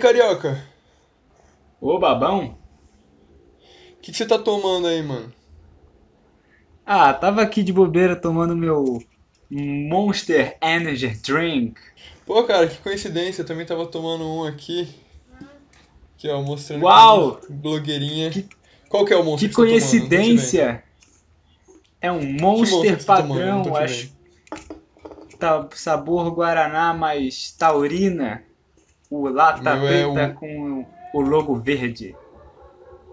carioca? Ô, babão? O que, você tá tomando aí, mano? Ah, tava aqui de bobeira tomando meu Monster Energy Drink. Pô, cara, que coincidência, eu também tava tomando um aqui. Aqui, ó, mostrando Uau! blogueirinha. Que- Qual que é o monstro Que que tá coincidência! É um Monster tá padrão, acho. Tá, sabor Guaraná, mais taurina. O lata é preta o- com o logo verde.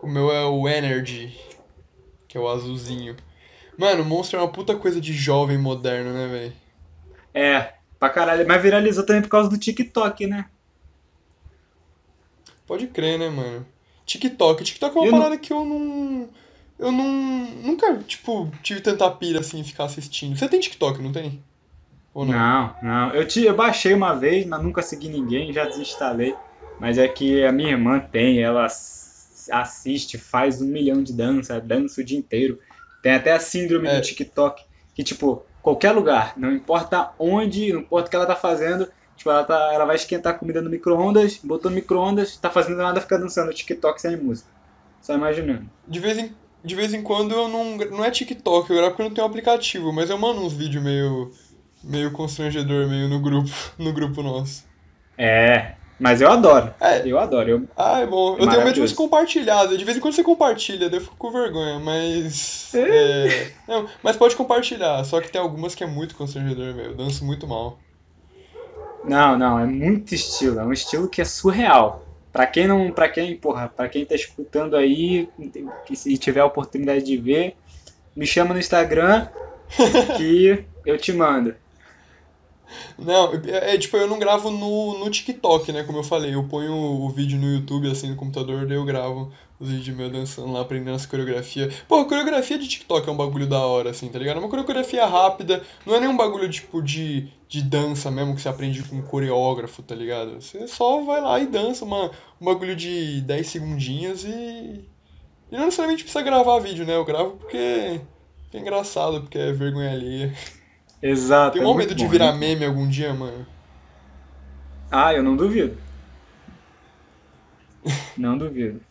O meu é o Energy, que é o azulzinho. Mano, o Monster é uma puta coisa de jovem moderno, né, velho? É, pra caralho. Mas viralizou também por causa do TikTok, né? Pode crer, né, mano? TikTok. TikTok é uma Eu não- parada que eu não. Eu não. Nunca, tipo, tive tanta pira assim ficar assistindo. Você tem TikTok, não tem? Ou não? Não, não. Eu, te, eu baixei uma vez, mas nunca segui ninguém, já desinstalei. Mas é que a minha irmã tem, ela ass- assiste, faz um milhão de dança, dança o dia inteiro. Tem até a síndrome É. do TikTok, que tipo, qualquer lugar, não importa onde, não importa o que ela tá fazendo, tipo, ela, tá, ela vai esquentar a comida no micro-ondas, botou no micro-ondas, tá fazendo nada, fica dançando TikTok sem música. Só imaginando. De vez em, de vez em quando eu não. Não é TikTok, eu gravo porque eu não tenho aplicativo, mas eu mando uns vídeos meio. Meio constrangedor, meio no grupo. No grupo nosso. É, mas eu adoro. É. Eu adoro. Eu, Ah, é bom. É eu tenho medo de você compartilhar. De vez em quando você compartilha, daí eu fico com vergonha, mas. é, não, mas pode compartilhar. Só que tem algumas que é muito constrangedor, velho. Eu danço muito mal. Não, não, é muito estilo, é um estilo que é surreal. Pra quem não, para quem, porra, para quem tá escutando aí se tiver a oportunidade de ver, me chama no Instagram que eu te mando. Não, é, é, tipo, eu não gravo no, no TikTok, né? Como eu falei, eu ponho o vídeo no YouTube, assim, no computador, daí eu gravo os vídeos meus dançando lá, aprendendo essa coreografia. Pô, coreografia de TikTok é um bagulho da hora, assim, tá ligado? É uma coreografia rápida, não é nenhum bagulho, tipo, de, de dança mesmo, que você aprende com um coreógrafo, tá ligado? Você só vai lá e dança uma, um bagulho de 10 segundinhos e... E não necessariamente precisa gravar vídeo, né? Eu gravo porque é engraçado, porque é vergonha alheia. Exato. Tenho é maior muito medo de bom, virar né? meme algum dia, mano. Ah, eu não duvido. Não duvido.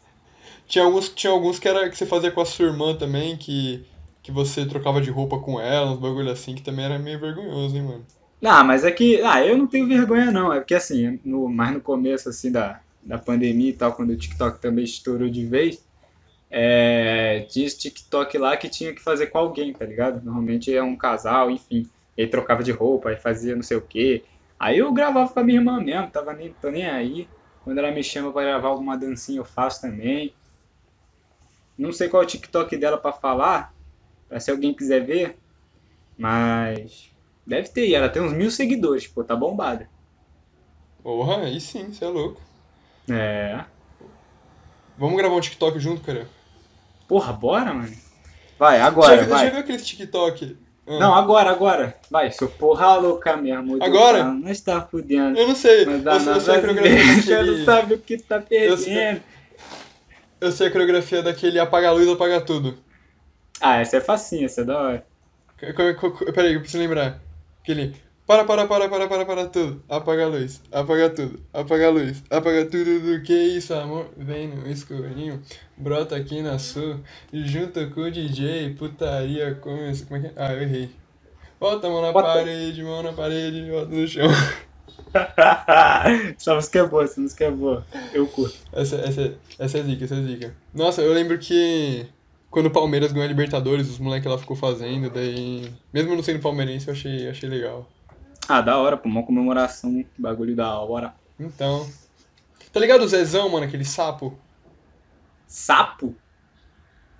Tinha alguns, tinha alguns que era que você fazia com a sua irmã também, que, que você trocava de roupa com ela, uns bagulho assim, que também era meio vergonhoso, hein, mano. Ah, mas é que, ah, eu não tenho vergonha não, é porque assim, no, mais no começo assim da, da pandemia e tal, quando o TikTok também estourou de vez, é, tinha esse TikTok lá que tinha que fazer com alguém, tá ligado? Normalmente é um casal, enfim, e aí trocava de roupa, aí fazia não sei o quê. Aí eu gravava com a minha irmã mesmo, tava nem, tô nem aí. Quando ela me chama pra gravar alguma dancinha eu faço também. Não sei qual é o TikTok dela pra falar, pra se alguém quiser ver, mas Deve ter, e ela tem uns mil seguidores, pô, tá bombada. Porra, aí sim, você é louco. É. Vamos gravar um TikTok junto, cara? Porra, bora, mano. Vai, agora, já, vai. já viu aquele TikTok? Ah, Não, agora, agora. Vai, sou porra louca mesmo. Agora? Não, Nós tá fudendo. Eu não sei, Mas eu, eu sei a coreografia não sabe o que tá Eu sei. perdendo. Eu sei a coreografia daquele apaga a luz, apaga tudo. Ah, essa é facinha, essa é da hora. Peraí, eu preciso lembrar. Aquele. Para, para, para, para, para, para tudo. Apaga a luz, apaga tudo, apaga a luz, apaga tudo do que isso, amor. Vem no escurinho, brota aqui na sua, junto com o DJ, putaria começa. Como é que é? Ah, eu errei. Bota a mão na Bota. parede, mão na parede, bota no chão. essa música é boa, essa música é boa. Eu curto. Essa, essa, essa é zica, essa é zica. Nossa, eu lembro que quando o Palmeiras ganhou a Libertadores, os moleques lá ficou fazendo, daí. Mesmo não sendo palmeirense, eu achei, achei legal. Ah, da hora, pô, uma comemoração, bagulho da hora. Então. Tá ligado o Zezão, mano, aquele sapo? Sapo?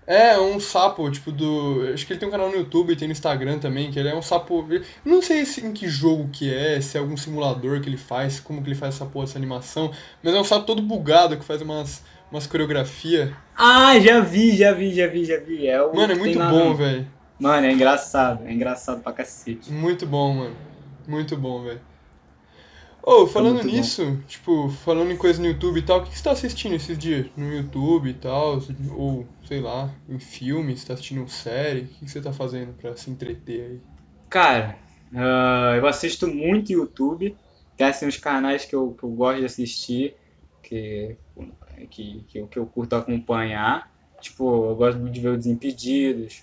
É, um sapo, tipo, do. Acho que ele tem um canal no YouTube, tem no Instagram também, que ele é um sapo. eu Não sei se, em que jogo que é, se é algum simulador que ele faz, como que ele faz essa porra, essa animação, mas é um sapo todo bugado que faz umas, umas coreografias. Ah, já vi, já vi, já vi, já vi. É o Mano, é muito bom, velho. Mano, é engraçado, é engraçado pra cacete. Muito bom, mano. Muito bom, velho. Ô, falando muito bom. nisso, tipo, falando em coisa no YouTube e tal, o que que você tá assistindo esses dias? No YouTube e tal, ou, sei lá, em filmes, tá assistindo série? O que que você tá fazendo pra se entreter aí? Cara, ah, eu assisto muito YouTube, tem assim uns canais que eu, que eu gosto de assistir, que, que, que, eu, que eu curto acompanhar. Tipo, eu gosto de ver o Desimpedidos,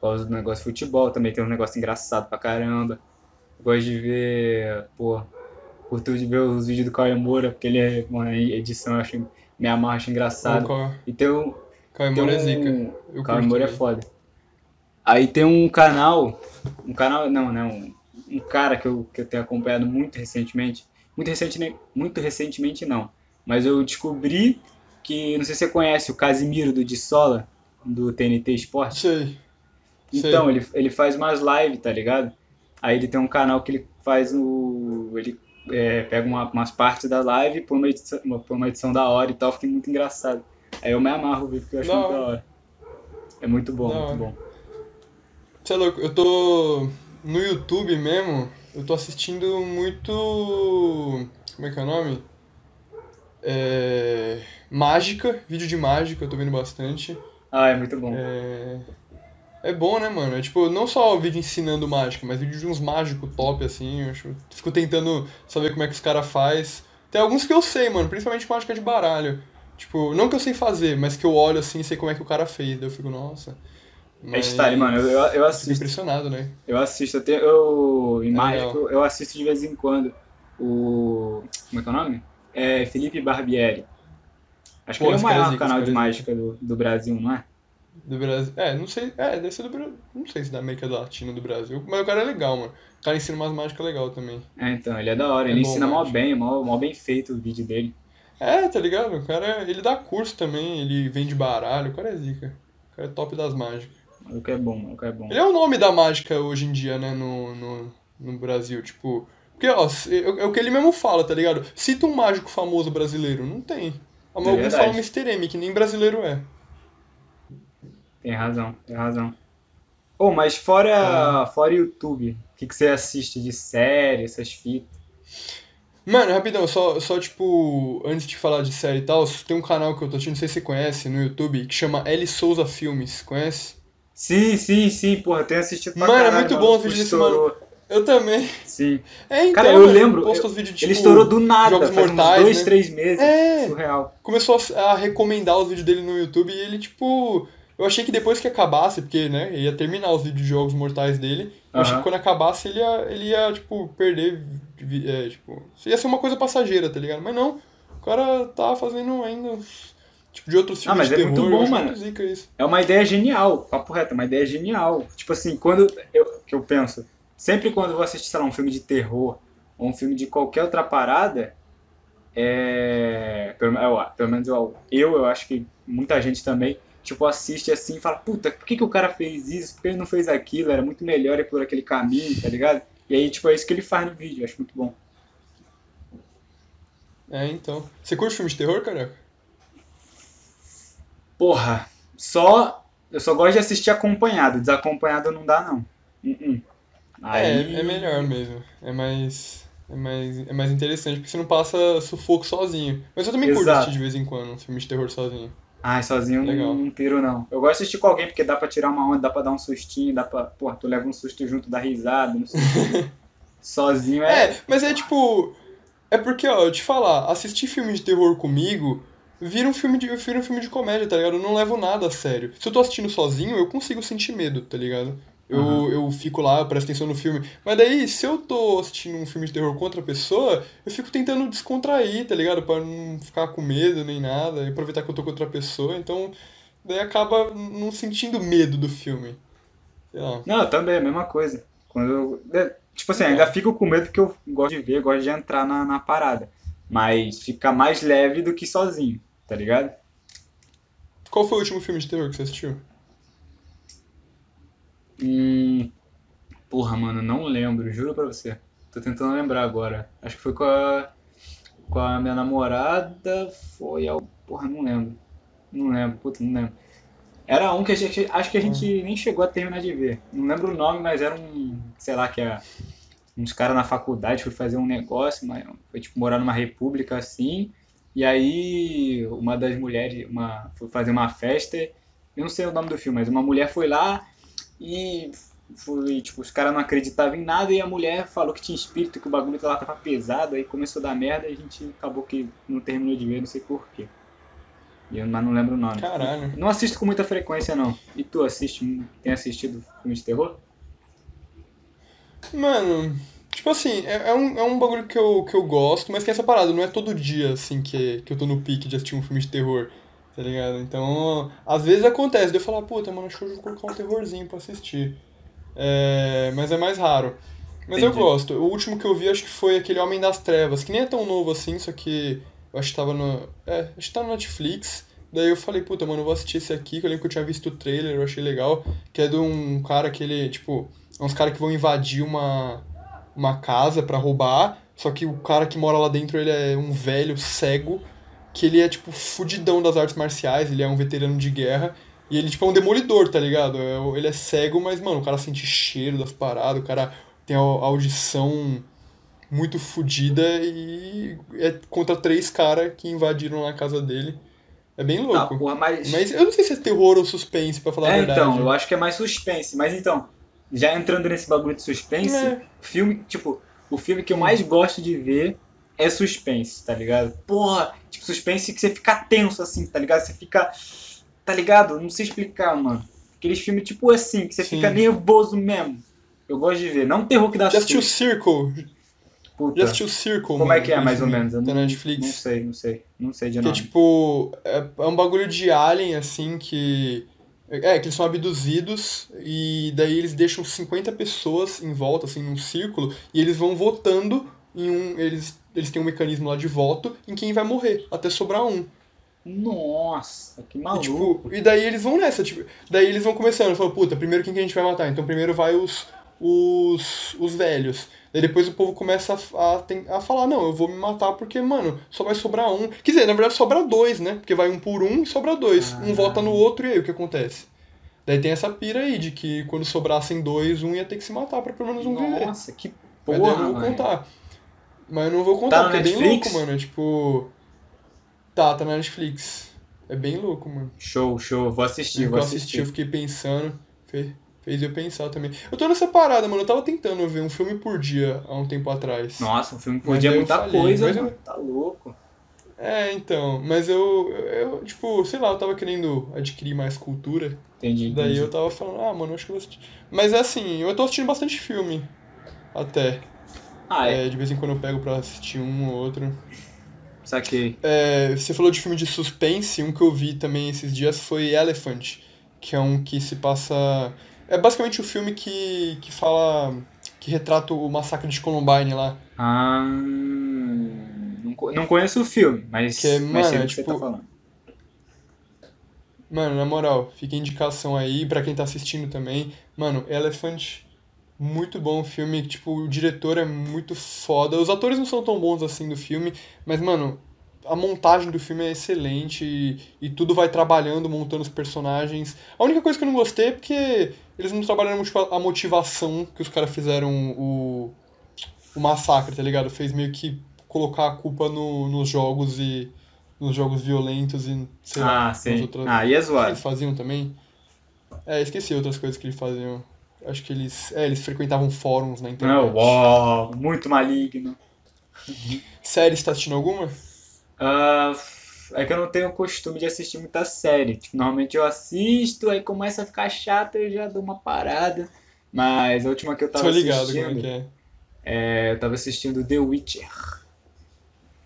gosto do negócio de futebol, também tem um negócio engraçado pra caramba. Gosto de ver, pô, curto de ver os vídeos do Caio Moura, porque ele é uma edição, eu acho, me amarra, acho engraçado. E tem um, Caio Moura é um- zica. Eu o Caio Moura é foda. Aí tem um canal, um canal, não, não, um, um cara que eu, que eu tenho acompanhado muito recentemente, muito recentemente, muito recentemente não, mas eu descobri que, não sei se você conhece, o Casimiro do Dissola, do TNT Esporte. Sei. Sei. Então, ele, ele faz umas lives, tá ligado? Aí ele tem um canal que ele faz o. Ele é, pega uma- umas partes da live, põe uma, edição, uma, põe uma edição da hora e tal, fica muito engraçado. Aí eu me amarro, viu, porque eu acho Da muito da hora. É muito bom, Da muito bom. Você é louco, eu tô no YouTube mesmo, eu tô assistindo muito. Como é que é o nome? É. Mágica, vídeo de mágica, eu tô vendo bastante. Ah, é muito bom. É. É bom, né, mano? É tipo, não só vídeo ensinando mágica, mas vídeo de uns mágicos top, assim. Eu acho, fico tentando saber como é que os caras faz. Tem alguns que eu sei, mano, principalmente mágica de baralho. Tipo, não que eu sei fazer, mas que eu olho assim e sei como é que o cara fez. Daí eu fico, nossa. É style, mano. Eu, eu, eu Fico assisto. impressionado, né? Eu assisto até. Eu, em É mágico, legal. eu assisto de vez em quando. O. Como é que é o nome? É Felipe Barbieri. Acho que Pô, ele é o maior canal de mágica do, do Brasil, não é? Do Brasil. É, não sei. É, deve ser do Brasil. Não sei se da América Latina do Brasil. Mas o cara é legal, mano. O cara ensina umas mágicas legal também. É, então, ele é da hora. É Ele ensina mó bem, mó, mó bem feito o vídeo dele. É, tá ligado? O cara, ele dá curso também, ele vende baralho, o cara é zica. O cara é top das mágicas. O maluco é bom, o maluco é bom. Ele é o nome da mágica hoje em dia, né, no, no, no Brasil, tipo... Porque, ó, é é o que ele mesmo fala, tá ligado? Cita um mágico famoso brasileiro, não tem. Alguns É verdade. falam Mr. M, que nem brasileiro é. Tem razão, tem razão. Ô, mas fora, fora YouTube, o que, que você assiste de série, essas fitas? Mano, rapidão, só, só tipo, antes de falar de série e tal, tem um canal que eu tô assistindo, não sei se você conhece, no YouTube, que chama L Souza Filmes, conhece? Sim, sim, sim, porra, eu tenho assistido pra Mano, é caralho, muito o bom os vídeos desse estourou. Eu também. Sim. É, então, Cara, eu mano, lembro, eu- os vídeos, tipo, ele estourou do nada, Jogos faz uns Mortais, dois, né? três meses. É. Surreal. começou a, a recomendar os vídeos dele no YouTube e ele, tipo. Eu achei que depois que acabasse, porque, né, ia terminar os vídeos de jogos mortais dele, eu achei que quando acabasse ele ia, ele ia tipo, perder. É, tipo. Ia ser uma coisa passageira, tá ligado? Mas não. O cara tá fazendo ainda. Tipo, de outros Ah, filmes mas de é terror. muito bom, mano. muito. É uma ideia genial, papo reto, é uma ideia genial. Tipo assim, quando eu, que eu penso, sempre quando eu vou assistir, sei lá, um filme de terror ou um filme de qualquer outra parada, é, pelo, eu- pelo menos eu, eu, eu acho que muita gente também, tipo, assiste assim e fala, puta, por que, que o cara fez isso? Por que ele não fez aquilo? Era muito melhor ir por aquele caminho, tá ligado? E aí, tipo, é isso que ele faz no vídeo, eu acho muito bom. É, então. Você curte filme de terror, cara? Porra, só. Eu só gosto de assistir acompanhado, desacompanhado não dá, não. Uh-uh. Aí- É, é melhor mesmo. É mais. É mais, é mais interessante, porque você não passa sufoco sozinho. Mas eu também curto Exato. assistir de vez em quando um filme de terror sozinho. Ai, sozinho Legal. não, não piro, não. Eu gosto de assistir com alguém, porque dá pra tirar uma onda, dá pra dar um sustinho, dá pra. Porra, tu leva um susto junto, dá risada, não sei. sozinho é. É, mas é tipo. É porque, ó, eu te falar, assistir filme de terror comigo vira um filme de, vira um filme de comédia, tá ligado? Eu não levo nada a sério. Se eu tô assistindo sozinho, eu consigo sentir medo, tá ligado? Eu, Aham. eu fico lá, eu presto atenção no filme. Mas daí, se eu tô assistindo um filme de terror com outra pessoa, eu fico tentando descontrair, tá ligado? Pra não ficar com medo nem nada, e aproveitar que eu tô com outra pessoa. Então, daí acaba não sentindo medo do filme. Sei lá. Não, também, é a mesma coisa. Quando eu. é, Tipo assim, ainda fico com medo porque eu gosto de ver, gosto de entrar na, na parada. Mas fica mais leve do que sozinho, tá ligado? Qual foi o último filme de terror que você assistiu? Hum. Porra, mano, não lembro, juro pra você. Tô tentando lembrar agora. Acho que foi com a. Com a minha namorada. Foi ao. Porra, não lembro. Não lembro, puta, não lembro. Era um que gente. Acho que a gente nem chegou a terminar de ver. Não lembro o nome, mas era um. Sei lá, que é. Uns caras na faculdade foi fazer um negócio, mas foi tipo morar numa república assim. E aí uma das mulheres uma, foi fazer uma festa. Eu não sei o nome do filme, mas uma mulher foi lá e foi, tipo, os caras não acreditavam em nada e a mulher falou que tinha espírito, que o bagulho lá tava pesado, aí começou a dar merda e a gente acabou que não terminou de ver, não sei porquê. Eu, mas não lembro o nome. Caralho. Não assisto com muita frequência, não. E tu assiste, tem assistido filme de terror? Mano, tipo assim, é, é um, é um bagulho que eu, que eu gosto, mas que é essa parada, não é todo dia, assim, que, que eu tô no pique de assistir um filme de terror, tá ligado? Então, às vezes acontece de eu falar, puta, mano, acho que eu vou colocar um terrorzinho pra assistir. É, mas é mais raro. Mas eu Entendi. gosto. O último que eu vi acho que foi aquele Homem das Trevas, que nem é tão novo assim, só que eu acho que tava no. É, acho que tá no Netflix. Daí eu falei, puta, mano, eu vou assistir esse aqui, que eu lembro que eu tinha visto o trailer, eu achei legal. Que é de um cara que ele, tipo, é uns caras que vão invadir uma, uma casa pra roubar. Só que o cara que mora lá dentro, ele é um velho cego, que ele é, tipo, fudidão das artes marciais, ele é um veterano de guerra. E ele, tipo, é um demolidor, tá ligado? É Ele é cego, mas, mano, o cara sente cheiro das paradas, o cara tem a a audição muito fodida e é contra três caras que invadiram lá a casa dele. É bem Tá, louco. porra, mas. Mas eu não sei se é terror ou suspense, pra falar a é, verdade. então, eu acho que é mais suspense. Mas então, já entrando nesse bagulho de suspense, É. filme, tipo, o filme que eu mais gosto de ver é suspense, tá ligado? Porra, suspense que você fica tenso, assim, tá ligado? Você fica. Tá ligado? Não sei explicar, mano. Aqueles filmes, tipo assim, que você Sim. fica nervoso mesmo. Eu gosto de ver. Não terror que dá Já assistiu. Circle? Puta. Já assistiu Circle, Como mano, é que é, mais ou menos? Eu Da não, Netflix. não sei, não sei. Não sei de Que é tipo. É, é um bagulho de alien, assim, que. É, que eles são abduzidos e daí eles deixam 50 pessoas em volta, assim, num círculo, e eles vão votando em um. Eles, eles têm um mecanismo lá de voto em quem vai morrer, até sobrar um. Nossa, que E, maluco. tipo, e daí eles vão nessa, tipo, daí eles vão começando, falam, puta, primeiro quem que a gente vai matar? Então primeiro vai os, os, os velhos. Daí depois o povo começa a, a, a falar, não, eu vou me matar porque, mano, só vai sobrar um. Quer dizer, na verdade sobra dois, né? Porque vai um por um e sobra dois. Um Ah. vota no outro e aí o que acontece? Daí tem essa pira aí de que quando sobrassem dois, um ia ter que se matar pra pelo menos um viver. Nossa, que daí eu porra, não vou contar. Mas eu não vou contar, Tá porque é bem Netflix? louco, mano. É tipo. Tá, tá na Netflix. É bem louco, mano. Show, show. Vou assistir, Eu vou assisti, assistir. eu fiquei pensando. Fez, fez eu pensar também. Eu tô nessa parada, mano. Eu tava tentando ver um filme por dia há um tempo atrás. Nossa, o filme Mas podia daí eu muita falhei, coisa, mas eu-. Tá louco. É, então. Mas eu, eu, tipo, sei lá, eu tava querendo adquirir mais cultura. Entendi, Daí entendi. eu tava falando, ah, mano, acho que eu vou assistir. Mas é assim, eu tô assistindo bastante filme. Até. Ah, é. É, de vez em quando eu pego pra assistir um ou outro. Saquei. É, você falou de filme de suspense, um que eu vi também esses dias foi Elephant, que é um que se passa. É basicamente o filme que, que fala. que retrata o massacre de Columbine lá. Ah, não, não conheço o filme, mas, Que é, mas mano, sei é que você tipo- tá falando. Mano, na moral, fica a indicação aí pra quem tá assistindo também. Mano, Elephant, muito bom o filme. Tipo, o diretor é muito foda. Os atores não são tão bons assim do filme, mas, mano, a montagem do filme é excelente e, e tudo vai trabalhando, montando os personagens. A única coisa que eu não gostei é porque eles não trabalharam muito a motivação que os caras fizeram o, o massacre, tá ligado? Fez meio que colocar a culpa no, nos jogos e nos jogos violentos e sei lá, Ah, nas sim. outras Ah, e é o que zoado. eles faziam também? É, esqueci outras coisas que eles faziam. Acho que eles. É, eles frequentavam fóruns na internet. Não, uau, muito maligno. Série, você tá assistindo alguma? Ah, é que eu não tenho costume de assistir muita série. Tipo, normalmente eu assisto, aí começa a ficar chato, eu já dou uma parada. Mas a última que eu tava Tô ligado assistindo, como é é. é, eu tava assistindo The Witcher,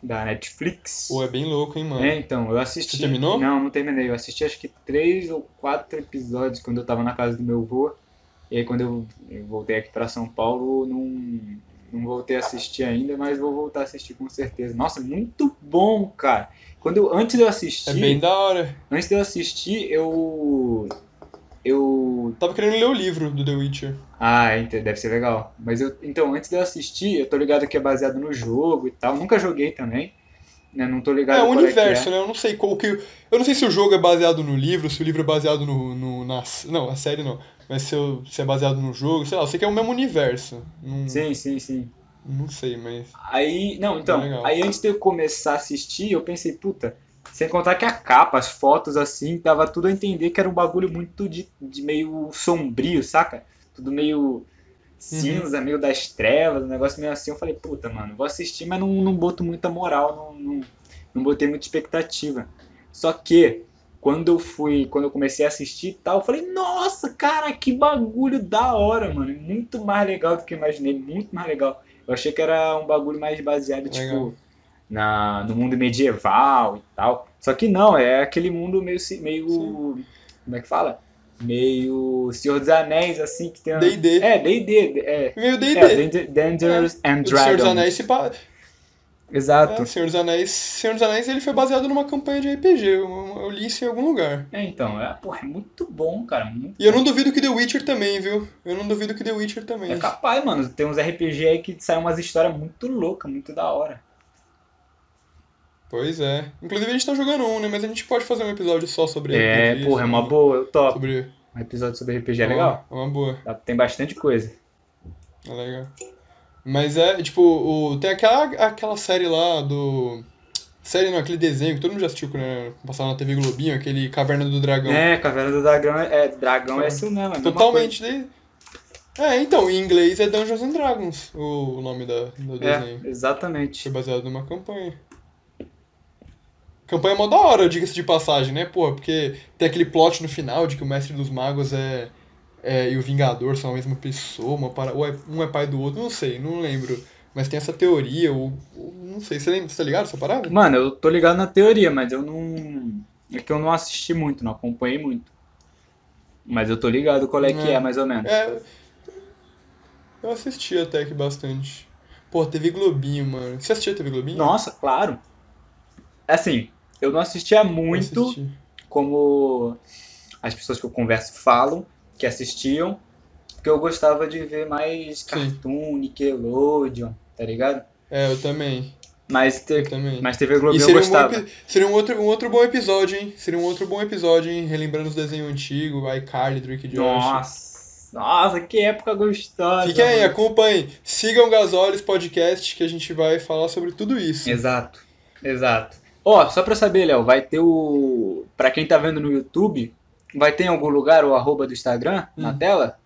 da Netflix. Pô, é bem louco, hein, mano. É, então, eu assisti. Você terminou? Não, não terminei. Eu assisti acho que três ou quatro episódios quando eu tava na casa do meu avô. E aí quando eu, voltei aqui pra São Paulo, não, não voltei a assistir ainda, mas vou voltar a assistir com certeza. Nossa, muito bom, cara. Quando eu, antes de eu assistir, É bem da hora. antes de eu assistir, eu eu Tava querendo ler o livro do The Witcher. ah, deve ser legal. Mas eu, então, antes de eu assistir, eu tô ligado que é baseado no jogo e tal. Nunca joguei também, né? Não tô ligado É, o qual universo, que é. né? Eu não sei qual que. Eu não sei se o jogo é baseado no livro, se o livro é baseado no. no na, não, a série não. Mas se, eu- se é baseado no jogo, sei lá, eu sei que é o mesmo universo. Não, Sim, sim, sim. não sei, mas. Aí, não, então, Legal. aí antes de eu começar a assistir, eu pensei, puta, sem contar que a capa, as fotos assim, dava tudo a entender que era um bagulho muito de, de meio sombrio, saca? tudo meio cinza, meio das trevas, um negócio meio assim. Eu falei, puta, mano, vou assistir, mas não, não boto muita moral, não, não, não botei muita expectativa. Só que, quando eu fui, quando eu comecei a assistir e tal, eu falei, nossa, cara, que bagulho da hora, mano. Muito mais legal do que eu imaginei, muito mais legal. Eu achei que era um bagulho mais baseado, tipo, Legal. na, no mundo medieval e tal. Só que não, é aquele mundo meio, meio Sim. como é que fala? Meio Senhor dos Anéis, assim, que tem uma... D&D. É, D&D, é. Meio D&D. É, Danger- Dangerous and O Senhor dos Dragons. Anéis se pa... Exato. É, Senhor dos Anéis, Senhor dos Anéis ele foi baseado numa campanha de RPG. Eu, eu li isso em algum lugar. É, então, é, porra, é muito bom, cara. Muito E eu não duvido que The Witcher também, viu? Eu não duvido que The Witcher também. É capaz, mano. Tem uns RPG aí que saem umas histórias muito loucas, muito da hora. Pois é. Inclusive a gente tá jogando um, né? Mas a gente pode fazer um episódio só sobre É, RPG. porra, é uma boa, eu topo. Sobre... Um episódio sobre RPG é legal. É uma boa. Tem bastante coisa. É legal. Mas é, tipo, o... tem aquela, aquela série lá do. Série não, aquele desenho que todo mundo já assistiu né? Passava na TV Globinho, aquele Caverna do Dragão. É, Caverna do Dragão é, é dragão é isso mesmo, é Totalmente de. É, então, em inglês é Dungeons and Dragons o nome da, do coisa. desenho. É, exatamente. Foi baseado numa campanha. Campanha é mó da hora, diga-se de passagem, né? Porra, porque tem aquele plot no final de que o Mestre dos Magos é, é e o Vingador são a mesma pessoa, uma para... ou é- um é pai do outro, não sei, não lembro. Mas tem essa teoria, ou, ou- não sei, você lembra, você tá ligado essa parada? Mano, eu tô ligado na teoria, mas eu não. É que eu não assisti muito, não acompanhei muito. Mas eu tô ligado qual é que É. é, mais ou menos. É. Eu assisti até que bastante. Pô, TV Globinho, mano. Você assistia TV Globinho? Nossa, claro. Assim, eu não assistia Eu muito assisti. como as pessoas que eu converso falam, que assistiam, porque eu gostava de ver mais Cartoon, Nickelodeon, tá ligado? É, eu também. Mas, te- Eu também. mas TV Globinho eu um, bom gostava. epi- seria um outro, um outro bom episódio, hein? Seria um outro bom episódio, hein? Relembrando os desenhos antigos, iCarly, Drake Josh. Nossa, nossa, que época gostosa. Fiquem aí, acompanhem. Sigam o Gasoles Podcast que a gente vai falar sobre tudo isso. Exato, exato. Ó, só pra saber, Léo, vai ter o. Pra quem tá vendo no YouTube, vai ter em algum lugar o arroba do Instagram na Hum. tela?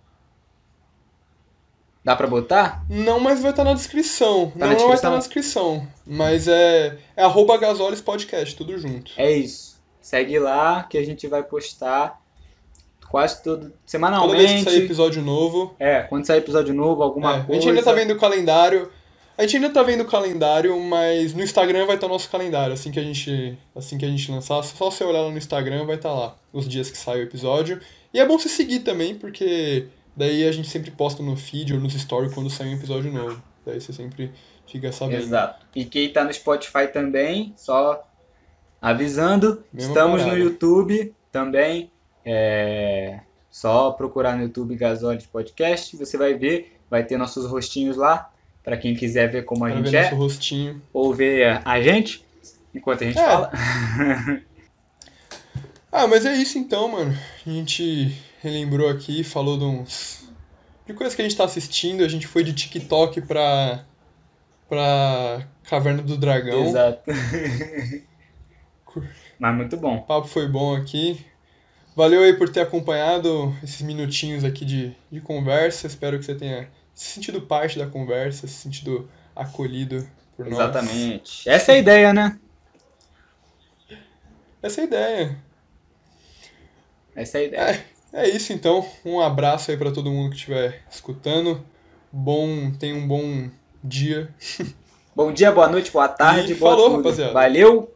Dá pra botar? Não, mas vai estar na descrição. Tá não, na não vai descrição? estar na descrição. Mas é, é arroba Gasoles Podcast, tudo junto. É isso. Segue lá que a gente vai postar quase todo. Toda vez que Semanalmente. sair episódio novo. É, quando sair episódio novo, alguma É, a coisa. gente ainda tá vendo o calendário. A gente ainda tá vendo o calendário, mas no Instagram vai estar o nosso calendário. Assim que a gente, assim que a gente lançar, só você olhar lá no Instagram vai estar lá os dias que sai o episódio. E é bom você seguir também, porque daí a gente sempre posta no feed ou nos stories quando sai um episódio novo. Daí você sempre fica sabendo. Exato. E quem tá no Spotify também, só avisando, Mesma estamos parada. no YouTube também. É só procurar no YouTube Gasóleo Podcast, você vai ver, vai ter nossos rostinhos lá, para quem quiser ver como a Pra gente é, rostinho. ou ver a gente, enquanto a gente É. fala. Ah, mas é isso então, mano. A gente relembrou aqui, falou de uns. de coisas que a gente tá assistindo. A gente foi de TikTok pra. pra Caverna do Dragão. Exato. Mas muito bom. O papo foi bom aqui. Valeu aí por ter acompanhado esses minutinhos aqui de, de conversa. Espero que você tenha se sentido parte da conversa, se sentido acolhido por nós. Exatamente. Essa é a ideia, né? Essa é a ideia. Essa é a ideia. É isso então. Um abraço aí pra todo mundo que estiver escutando. Bom, tenha um bom dia. Bom dia, boa noite, boa tarde, E boa falou, tudo. rapaziada. Valeu!